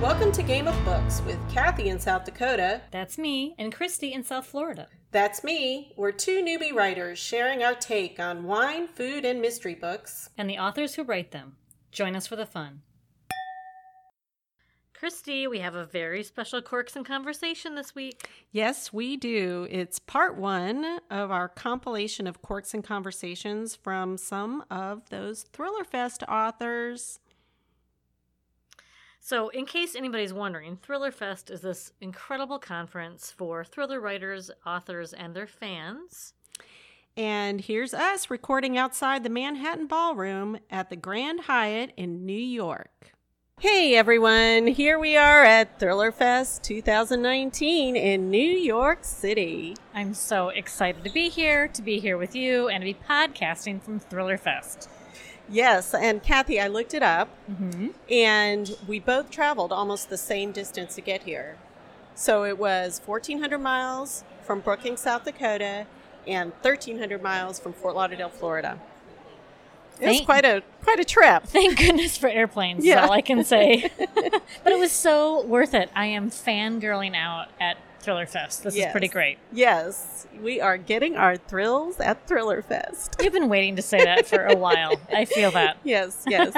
Welcome to Game of Books with Kathy in South Dakota. That's me and Christy in South Florida. That's me. We're two newbie writers sharing our take on wine, food, and mystery books. And the authors who write them. Join us for the fun. Christy, we have a very special Quirks and Conversation this week. Yes, we do. It's part one of our compilation of Quirks and Conversations from some of those Thriller Fest authors. So, in case anybody's wondering, Thriller Fest is this incredible conference for thriller writers, authors, and their fans. And here's us recording outside the Manhattan Ballroom at the Grand Hyatt in New York. Hey everyone, here we are at Thriller Fest 2019 in New York City. I'm so excited to be here, to be here with you, and to be podcasting from Thriller Fest. Yes, and Kathy, I looked it up, Mm-hmm. and we both traveled almost the same distance to get here. So it was 1,400 miles from Brookings, South Dakota, and 1,300 miles from Fort Lauderdale, Florida. It was quite a quite a trip. Thank goodness for airplanes, Yeah. is all I can say. but it was so worth it. I am fangirling out at Thriller Fest. This is pretty great. Yes, we are getting our thrills at Thriller Fest. You've been waiting to say that for a while. I feel that. Yes, yes.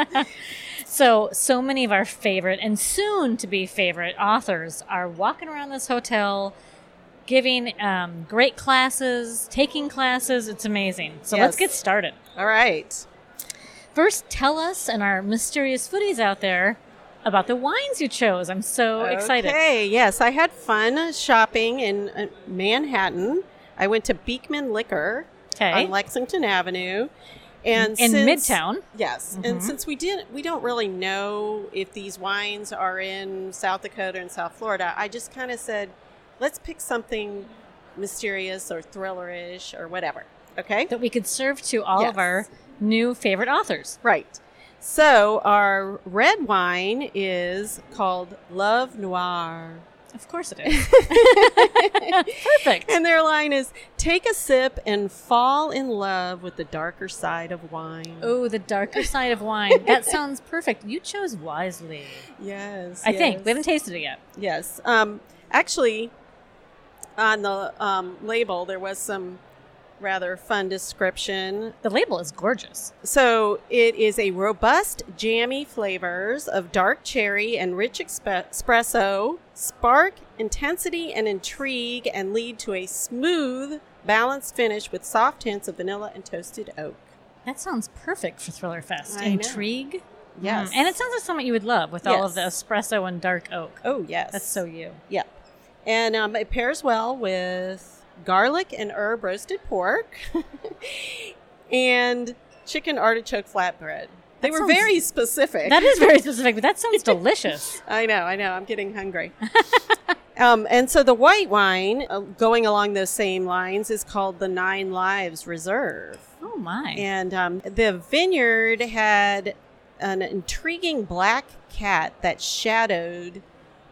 So, so many of our favorite and soon to be favorite authors are walking around this hotel, giving um, great classes, taking classes. It's amazing. So, let's get started. All right. First, tell us and our mysterious foodies out there about the wines you chose. I'm so excited. Okay, yes, I had fun shopping in uh, Manhattan. I went to Beekman Liquor Okay. on Lexington Avenue, and In since- Midtown. Yes, Mhm. and since we didn't, we don't really know if these wines are in South Dakota and South Florida. I just kind of said, let's pick something mysterious or thrillerish or whatever. Okay. That we could serve to all of our new favorite authors. Right. So our red wine is called Love Noir. Of course it is. Perfect. And their line is take a sip and fall in love with the darker side of wine. Oh, the darker side of wine. That sounds perfect. You chose wisely. yes. I think. We haven't tasted it yet. Yes. Um, actually, on the um, label, there was some rather fun description. The label is gorgeous. So it is a robust, jammy flavors of dark cherry and rich espresso, spark, intensity, and intrigue, and lead to a smooth, balanced finish with soft hints of vanilla and toasted oak. That sounds perfect for Thriller Fest. I know. Intrigue. Yes. Mm, And it sounds like something you would love with all of the espresso and dark oak. Oh, yes. That's so you. Yeah. And um, it pairs well with garlic and herb roasted pork and chicken artichoke flatbread. They That were sounds- very specific. That is very specific, but that sounds delicious. I know, I know. I'm getting hungry. um, and so the white wine, uh, going along those same lines, is called the Nine Lives Reserve. Oh my. And um, the vineyard had an intriguing black cat that shadowed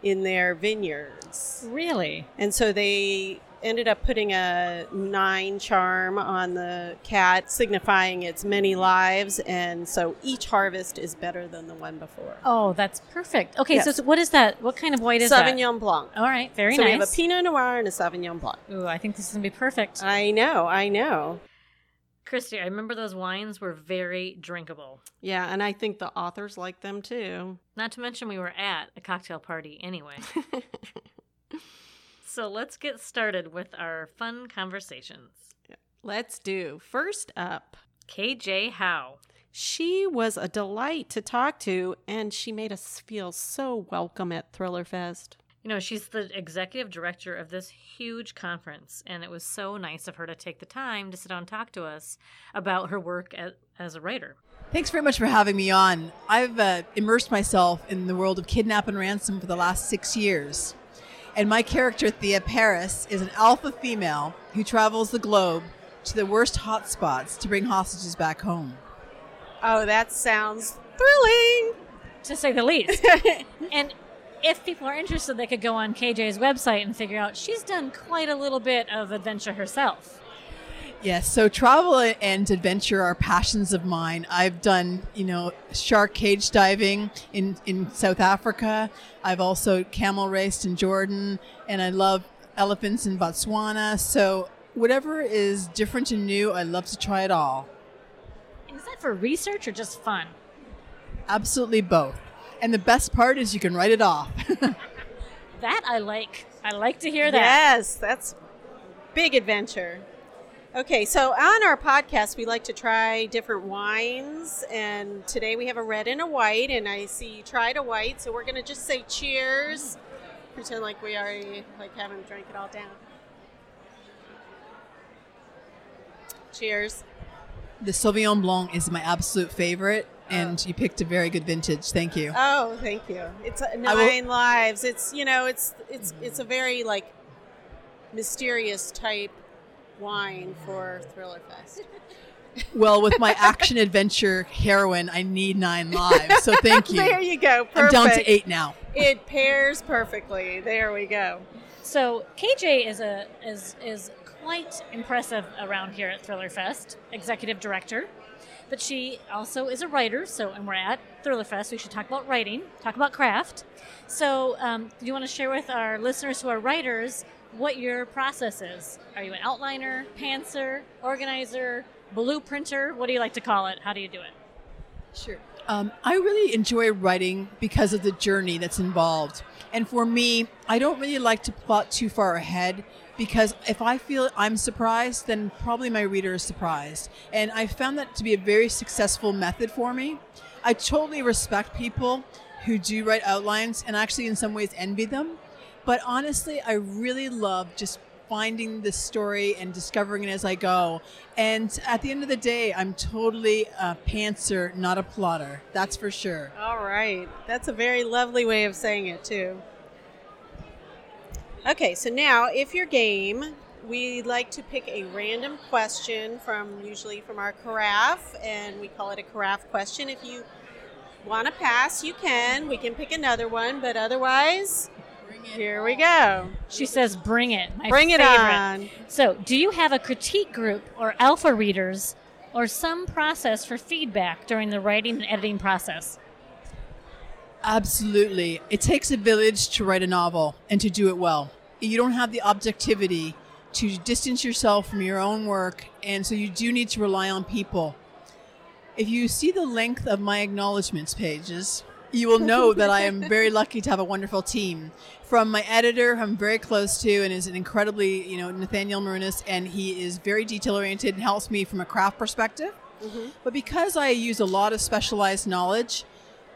in their vineyards. Really? And so they ended up putting a nine charm on the cat, signifying its many lives. And so each harvest is better than the one before. Oh, that's perfect. Okay, Yes. so, so what is that? What kind of white is that? Sauvignon Blanc. All right, very nice. so we have a. Pinot Noir and a Sauvignon Blanc. Ooh, I think this is gonna be perfect. I know, I know. Christy, I remember those wines were very drinkable. Yeah, and I think the authors like them too. Not to mention we were at a cocktail party anyway. so let's get started with our fun conversations. Let's do. First up, KJ Howe. she was a delight to talk to, and she made us feel so welcome at Thriller Fest. You know, she's the executive director of this huge conference, and it was so nice of her to take the time to sit down and talk to us about her work as, as a writer. Thanks very much for having me on. I've uh, immersed myself in the world of kidnap and ransom for the last six years. And my character, Thea Paris, is an alpha female who travels the globe to the worst hotspots to bring hostages back home. Oh, that sounds thrilling. to say the least. and if people are interested, they could go on KJ's website and figure out she's done quite a little bit of adventure herself. Yes, so travel and adventure are passions of mine. I've done, you know, shark cage diving in, in South Africa. I've also camel raced in Jordan, and I love elephants in Botswana. So whatever is different and new, I love to try it all. Is that for research or just fun? Absolutely both. And the best part is you can write it off. that I like. I like to hear that. Yes, that's big adventure. Okay, so on our podcast, we like to try different wines, and today we have a red and a white, and I see you tried a white, so we're going to just say cheers, pretend like we already like haven't drank it all down. Cheers. The Sauvignon Blanc is my absolute favorite, and you picked a very good vintage. Thank you. Oh, thank you. It's I will- lives. It's you know, it's it's it's a very like mysterious type wine for Thriller Fest. Well, with my action adventure heroine, I need nine lives. So thank you. there you go. Perfect. I'm down to eight now. It pairs perfectly. There we go. So KJ is a is is quite impressive around here at Thriller Fest, executive director. But she also is a writer. So, and we're at Thriller Fest. We should talk about writing, talk about craft. So, um, do you want to share with our listeners who are writers what your process is? Are you an outliner, pantser, organizer, blueprinter? What do you like to call it? How do you do it? Sure. Um, I really enjoy writing because of the journey that's involved. And for me, I don't really like to plot too far ahead because if I feel I'm surprised, then probably my reader is surprised. And I found that to be a very successful method for me. I totally respect people who do write outlines and actually, in some ways, envy them. But honestly, I really love just finding the story and discovering it as I go. And at the end of the day, I'm totally a pantser, not a plotter. That's for sure. All right. That's a very lovely way of saying it, too. Okay, so now if you're game, we like to pick a random question from usually from our carafe, and we call it a carafe question. If you want to pass, you can. We can pick another one, but otherwise, here we go. She says, "Bring it, my Bring it on. So, do you have a critique group or alpha readers or some process for feedback during the writing and editing process? Absolutely. It takes a village to write a novel and to do it well. You don't have the objectivity to distance yourself from your own work, and so you do need to rely on people. If you see the length of my acknowledgments pages, you will know that I am very lucky to have a wonderful team. From my editor, who I'm very close to, and is an incredibly, you know, Nathaniel Marunas, and he is very detail oriented and helps me from a craft perspective. But because I use a lot of specialized knowledge,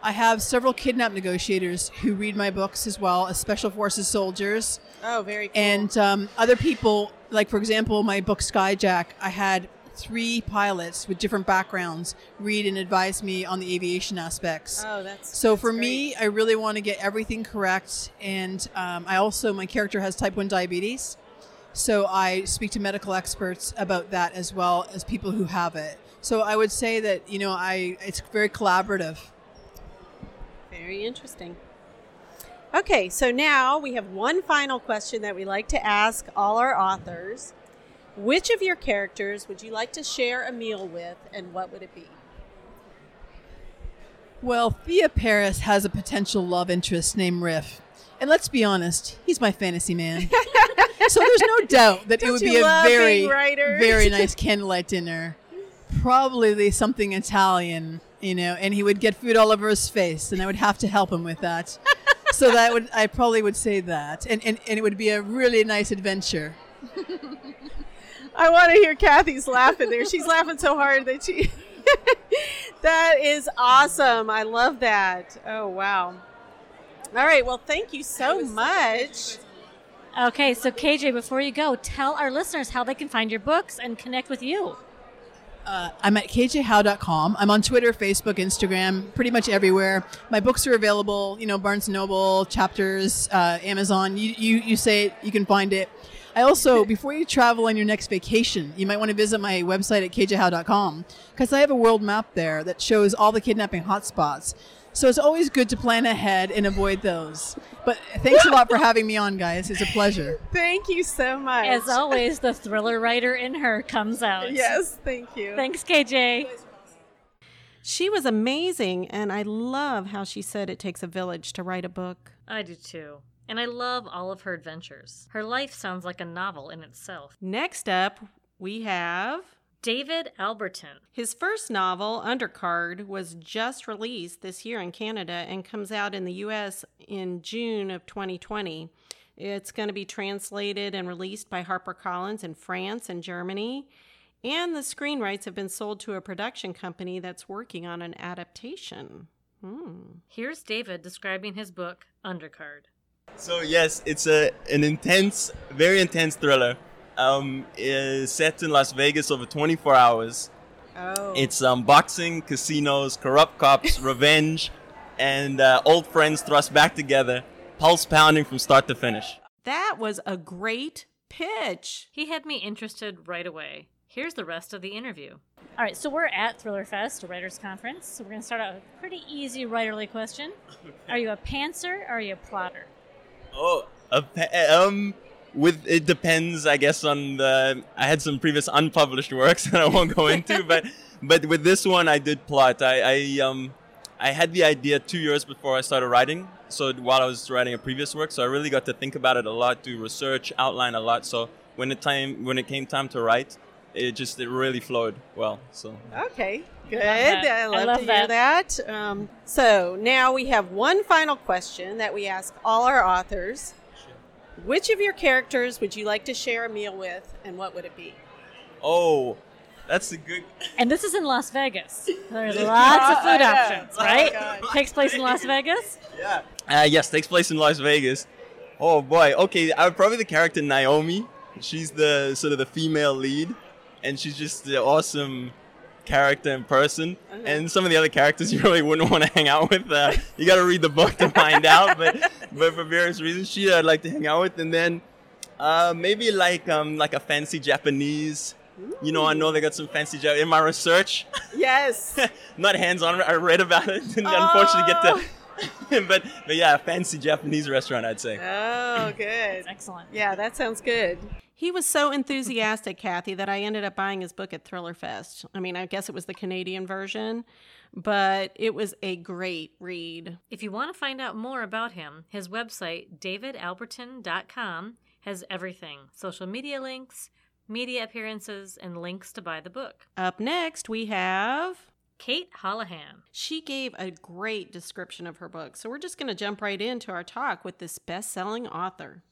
I have several kidnap negotiators who read my books as well as special forces soldiers Oh, very cool. and um, other people. Like for example, my book Skyjack, I had three pilots with different backgrounds read and advise me on the aviation aspects. oh, that's So that's for great. me, I really want to get everything correct, and um, I also my character has type one diabetes, so I speak to medical experts about that as well as people who have it. So I would say that you know I it's very collaborative. Very interesting. Okay, so now we have one final question that we like to ask all our authors. Which of your characters would you like to share a meal with, and what would it be? Well, Thea Paris has a potential love interest named Riff. And let's be honest, he's my fantasy man. so there's no doubt that it Don't would be a very, very nice candlelight dinner. Probably something Italian, you know, and he would get food all over his face, and I would have to help him with that. so that would, I probably would say that. And, and, and it would be a really nice adventure. I want to hear Kathy's laughing there. She's laughing so hard that she. that is awesome. I love that. Oh, wow. All right. Well, thank you so much. Okay, so KJ, before you go, tell our listeners how they can find your books and connect with you. Uh, I'm at kjhowe.com. I'm on Twitter, Facebook, Instagram, pretty much everywhere. My books are available, you know, Barnes & Noble, Chapters, uh, Amazon. You, you, you say it, you can find it. I also, before you travel on your next vacation, you might want to visit my website at kjhowe.com because I have a world map there that shows all the kidnapping hotspots. So it's always good to plan ahead and avoid those. But thanks a lot for having me on, guys. It's a pleasure. Thank you so much. As always, the thriller writer in her comes out. Yes, thank you. Thanks, KJ. She was amazing, and I love how she said it takes a village to write a book. I do too. And I love all of her adventures. Her life sounds like a novel in itself. Next up, we have David Albertyn. his first novel, Undercard, was just released this year in Canada and comes out in the US in June of 2020. It's going to be translated and released by HarperCollins in France and Germany. And the screen rights have been sold to a production company that's working on an adaptation. Hmm. Here's David describing his book, Undercard. So yes, it's a an intense, very intense thriller. Um, is set in Las Vegas over 24 hours. Oh. It's um, boxing, casinos, corrupt cops, revenge, and uh, old friends thrust back together, pulse pounding from start to finish. that was a great pitch. He had me interested right away. Here's the rest of the interview. All right, so we're at Thriller Fest, a writers' conference. So we're going to start out with a pretty easy writerly question. Are you a pantser or are you a plotter? Oh, um, with it depends, I guess, on the. I had some previous unpublished works that I won't go into, but but with this one, I did plot. I, I um, I had the idea two years before I started writing. So while I was writing a previous work, so I really got to think about it a lot, do research, outline a lot. So when the time when it came time to write, it just it really flowed well. So Okay, good. that. I I love, love to hear that. Um, so now we have one final question that we ask all our authors. Which of your characters would you like to share a meal with, and what would it be? oh, that's a good. And this is in Las Vegas. There's lots of food options, Oh, right? God. Takes place in Las Vegas. Yeah. Uh, yes, takes place in Las Vegas. Oh boy. Okay, I would probably the character Naomi. She's the sort of the female lead, and she's just the awesome character in person. And some of the other characters you really wouldn't want to hang out with. Uh, you got to read the book to find out. But but for various reasons, she I'd like to hang out with. And then uh, maybe like um like a fancy Japanese. You know, I know they got some fancy Jap- in my research. Yes. not hands on. I read about it. Didn't unfortunately get to. but but yeah, a fancy Japanese restaurant, I'd say. oh, good. Excellent. Yeah, that sounds good. He was so enthusiastic, Kathy, that I ended up buying his book at Thriller Fest. I mean, I guess it was the Canadian version, but it was a great read. If you want to find out more about him, his website, davidalbertyn.com, has everything social media links, media appearances, and links to buy the book. Up next, we have Cate Holahan. She gave a great description of her book. So we're just going to jump right into our talk with this best selling author.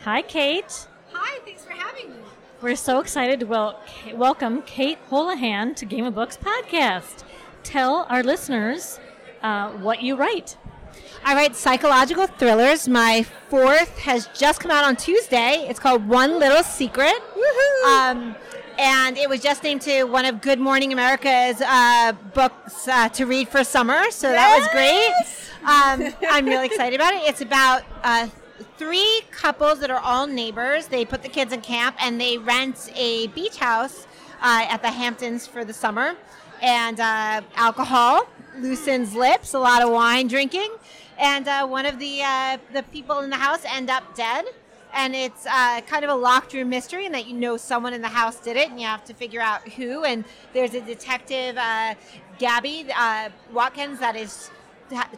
Hi, Cate. Hi, thanks for having me. We're so excited to wel- welcome Cate Holahan to Game of Books podcast. Tell our listeners uh, what you write. I write psychological thrillers. My fourth has just come out on Tuesday. It's called One Little Secret. Um, and it was just named to one of Good Morning America's uh, books uh, to read for summer. So that was great. Um, I'm really excited about it. It's about uh, three couples that are all neighbors. They put the kids in camp and they rent a beach house uh, at the Hamptons for the summer. And uh, alcohol loosens lips, a lot of wine drinking. And uh, one of the uh, the people in the house end up dead. And it's uh, kind of a locked room mystery, and that you know someone in the house did it, and you have to figure out who. And there's a detective, uh, Gabby Watkins, that is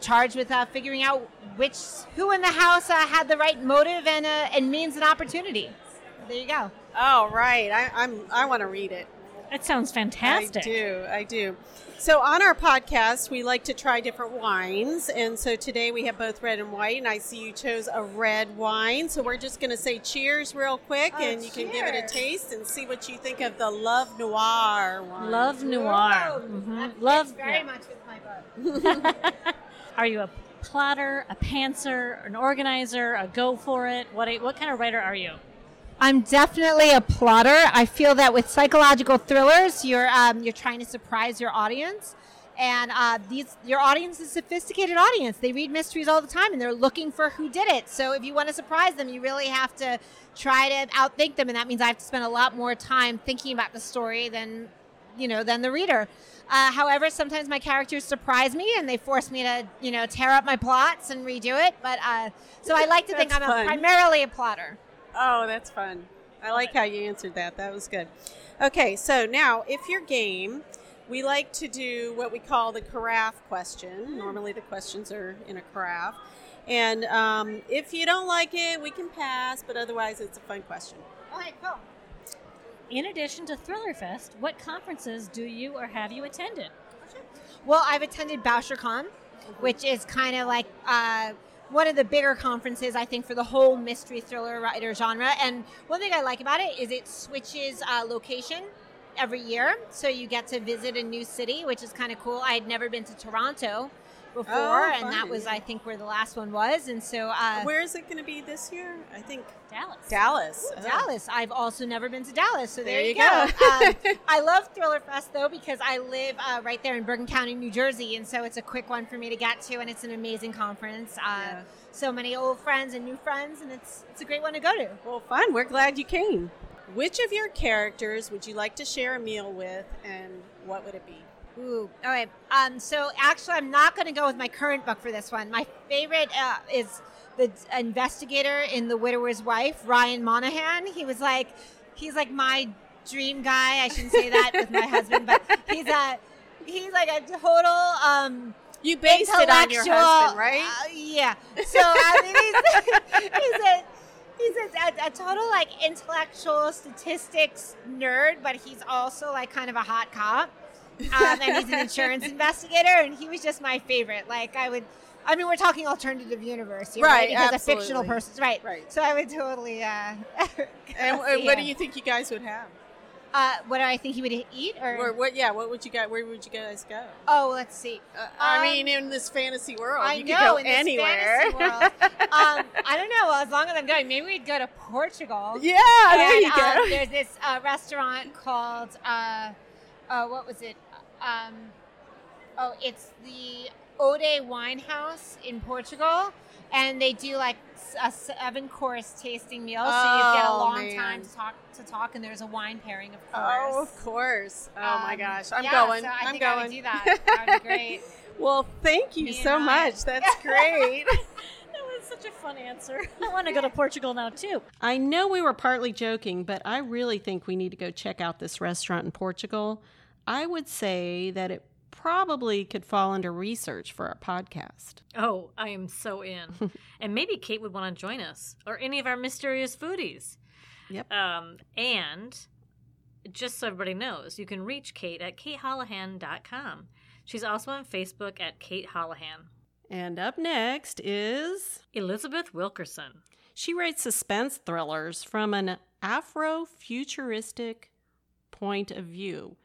charged with uh, figuring out which who in the house uh, had the right motive and uh, and means and opportunity. There you go. Oh, right. I, I'm, I want to read it. That sounds fantastic. I do. I do. So on our podcast, we like to try different wines, and so today we have both red and white. And I see you chose a red wine, so we're just going to say cheers real quick, Oh, and you can give it a taste and see what you think of the Love Noir wine. Love noir. Mhm. Love very yeah. much with my book. Are you a plotter, a pantser, an organizer, a go for it? What what kind of writer are you? I'm definitely a plotter. I feel that with psychological thrillers, you're um, you're trying to surprise your audience, and uh, these your audience is a sophisticated audience. They read mysteries all the time, and they're looking for who did it. So if you want to surprise them, you really have to try to outthink them, and that means I have to spend a lot more time thinking about the story than you know than the reader. Uh, however, sometimes my characters surprise me and they force me to you know tear up my plots and redo it. But uh, so I like to think I'm a, primarily a plotter. Oh, that's fun. I like how you answered that. That was good. Okay, so now if you're game, we like to do what we call the carafe question. Normally the questions are in a carafe. And um, if you don't like it, we can pass, but otherwise it's a fun question. Okay, cool. In addition to Thriller Fest, what conferences do you or have you attended? Well, I've attended BoucherCon, which is kind of like uh, one of the bigger conferences, I think, for the whole mystery thriller writer genre. And one thing I like about it is it switches uh, location every year, so you get to visit a new city, which is kind of cool. I had never been to Toronto before, Oh, and that was, I think, where the last one was. And so, uh, Where is it going to be this year? I think Dallas. Dallas. Oh. Dallas. I've also never been to Dallas, so there, There you you go. go. um, I love Thriller Fest though because I live uh, right there in Bergen County, New Jersey, and so it's a quick one for me to get to, and it's an amazing conference. Uh, Yeah. So many old friends and new friends, and it's it's a great one to go to. Well, fun. We're glad you came. Which of your characters would you like to share a meal with, and what would it be? Ooh, all right. Um, so actually, I'm not going to go with my current book for this one. My favorite uh, is the investigator in The Widower's Wife, Ryan Monahan. He was like, he's like my dream guy. I shouldn't say that with my husband, but he's a he's like a total um, You based it on your husband, right? uh, yeah. So I mean, he's, he's a he's a, a, a total like intellectual statistics nerd, but he's also like kind of a hot cop. Um, and he's an insurance investigator, and he was just my favorite. Like I would. I mean, we're talking alternative universe, here, Right, Because a fictional absolutely. person, right? Right. So I would totally. Uh, and go what do you think you guys would have? Uh, what do I think he would eat, or? Or what? Yeah, what would you guys? Where would you guys go? oh, let's see. Uh, I Um, mean, in this fantasy world, I you know could go in this anywhere. fantasy world. um, I don't know. Well, As long as I'm going, maybe we'd go to Portugal. yeah, there And, you go. um, there's this uh, restaurant called uh, uh, what was it? Um, oh, it's the Ode Wine House in Portugal, and they do like a seven course tasting meal, so you get a Oh, long man. time to talk to talk, and there's a wine pairing, of course. oh, of course. Oh my Um, gosh, I'm yeah, going. So I I'm think going. I would do that. That would be great. well, thank you so I. much. That's great. That was such a fun answer. I want to go to Portugal now too. I know we were partly joking, but I really think we need to go check out this restaurant in Portugal. I would say that it probably could fall under research for our podcast. Oh, I am so in. and maybe Cate would want to join us or any of our mysterious foodies. Yep. Um, and just so everybody knows, you can reach Kate at cateholahan.com. She's also on Facebook at Cate Holahan. And up next is Elizabeth Wilkerson. she writes suspense thrillers from an Afro-futuristic point of view,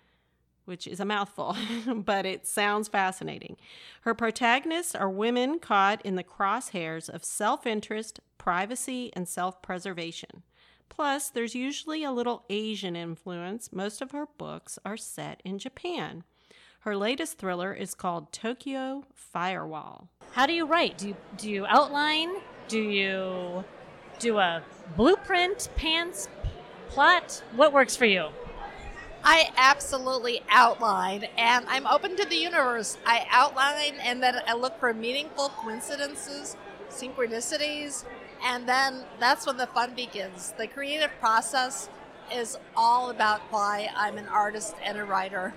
which is a mouthful, but it sounds fascinating. Her protagonists are women caught in the crosshairs of self-interest, privacy, and self-preservation. Plus, there's usually a little Asian influence. Most of her books are set in Japan. Her latest thriller is called Tokyo Firewall. How do you write? Do you, do you outline? Do you do a blueprint, pants, plot? What works for you? I absolutely outline, and I'm open to the universe. I outline, and then I look for meaningful coincidences, synchronicities, and then that's when the fun begins. The creative process is all about why I'm an artist and a writer.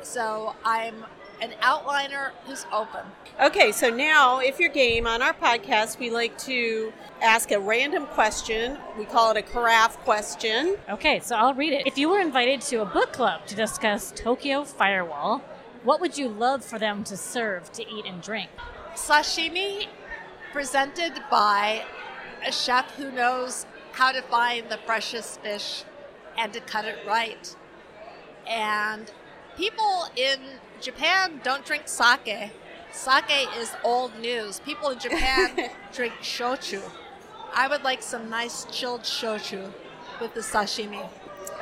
So I'm an outliner who's open. Okay, so now if you're game on our podcast, we like to ask a random question. We call it a carafe question. Okay, so I'll read it. If you were invited to a book club to discuss Tokyo Firewall, what would you love for them to serve to eat and drink? Sashimi presented by a chef who knows how to find the freshest fish and to cut it right. And people in Japan don't drink sake. Sake is old news. People in Japan drink shochu. I would like some nice chilled shochu with the sashimi.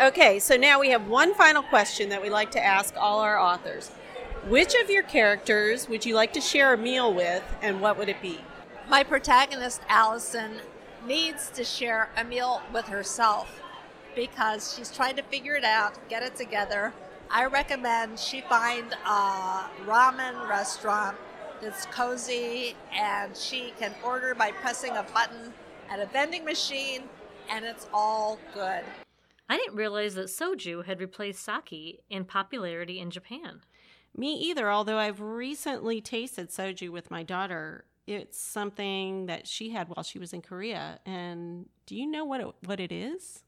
Okay, so now we have one final question that we like to ask all our authors. Which of your characters would you like to share a meal with, and what would it be? My protagonist, Allison, needs to share a meal with herself because she's trying to figure it out, get it together, I recommend she find a ramen restaurant that's cozy and she can order by pressing a button at a vending machine and it's all good. I didn't realize that soju had replaced sake in popularity in Japan. Me either, although I've recently tasted soju with my daughter. It's something that she had while she was in Korea. And do you know what it, what it is?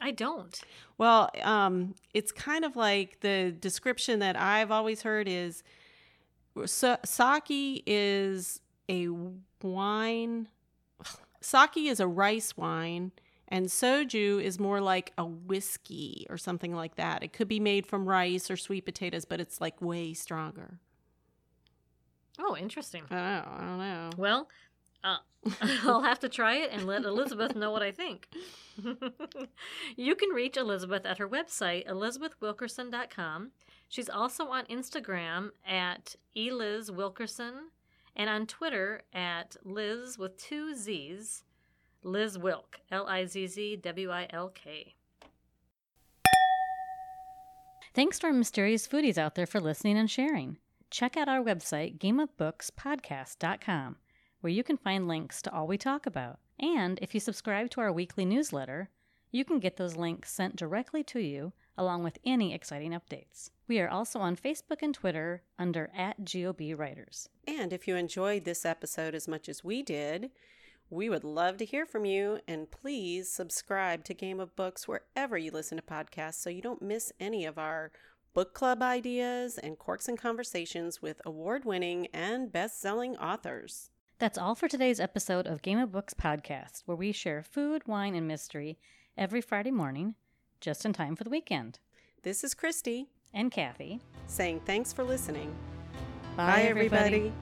I don't. Well, um, it's kind of like the description that I've always heard is so, sake is a wine. Sake is a rice wine, and soju is more like a whiskey or something like that. It could be made from rice or sweet potatoes, but it's like way stronger. Oh, interesting. I don't know. I don't know. Well, uh, I'll have to try it and let Elizabeth know what I think. you can reach Elizabeth at her website, elizabethwilkerson.com. She's also on Instagram at elizwilkerson and on Twitter at Liz with two Z's, Liz Wilk, L I Z Z W I L K. Thanks to our mysterious foodies out there for listening and sharing. Check out our website, gameofbookspodcast.com, where you can find links to all we talk about. And if you subscribe to our weekly newsletter, you can get those links sent directly to you along with any exciting updates. We are also on Facebook and Twitter under at GOB Writers. And if you enjoyed this episode as much as we did, we would love to hear from you. And please subscribe to Game of Books wherever you listen to podcasts so you don't miss any of our book club ideas and corks and conversations with award winning and best selling authors. That's all for today's episode of Game of Books podcast, where we share food, wine, and mystery every Friday morning, just in time for the weekend. This is Christy And Kathy. saying thanks for listening. Bye, everybody.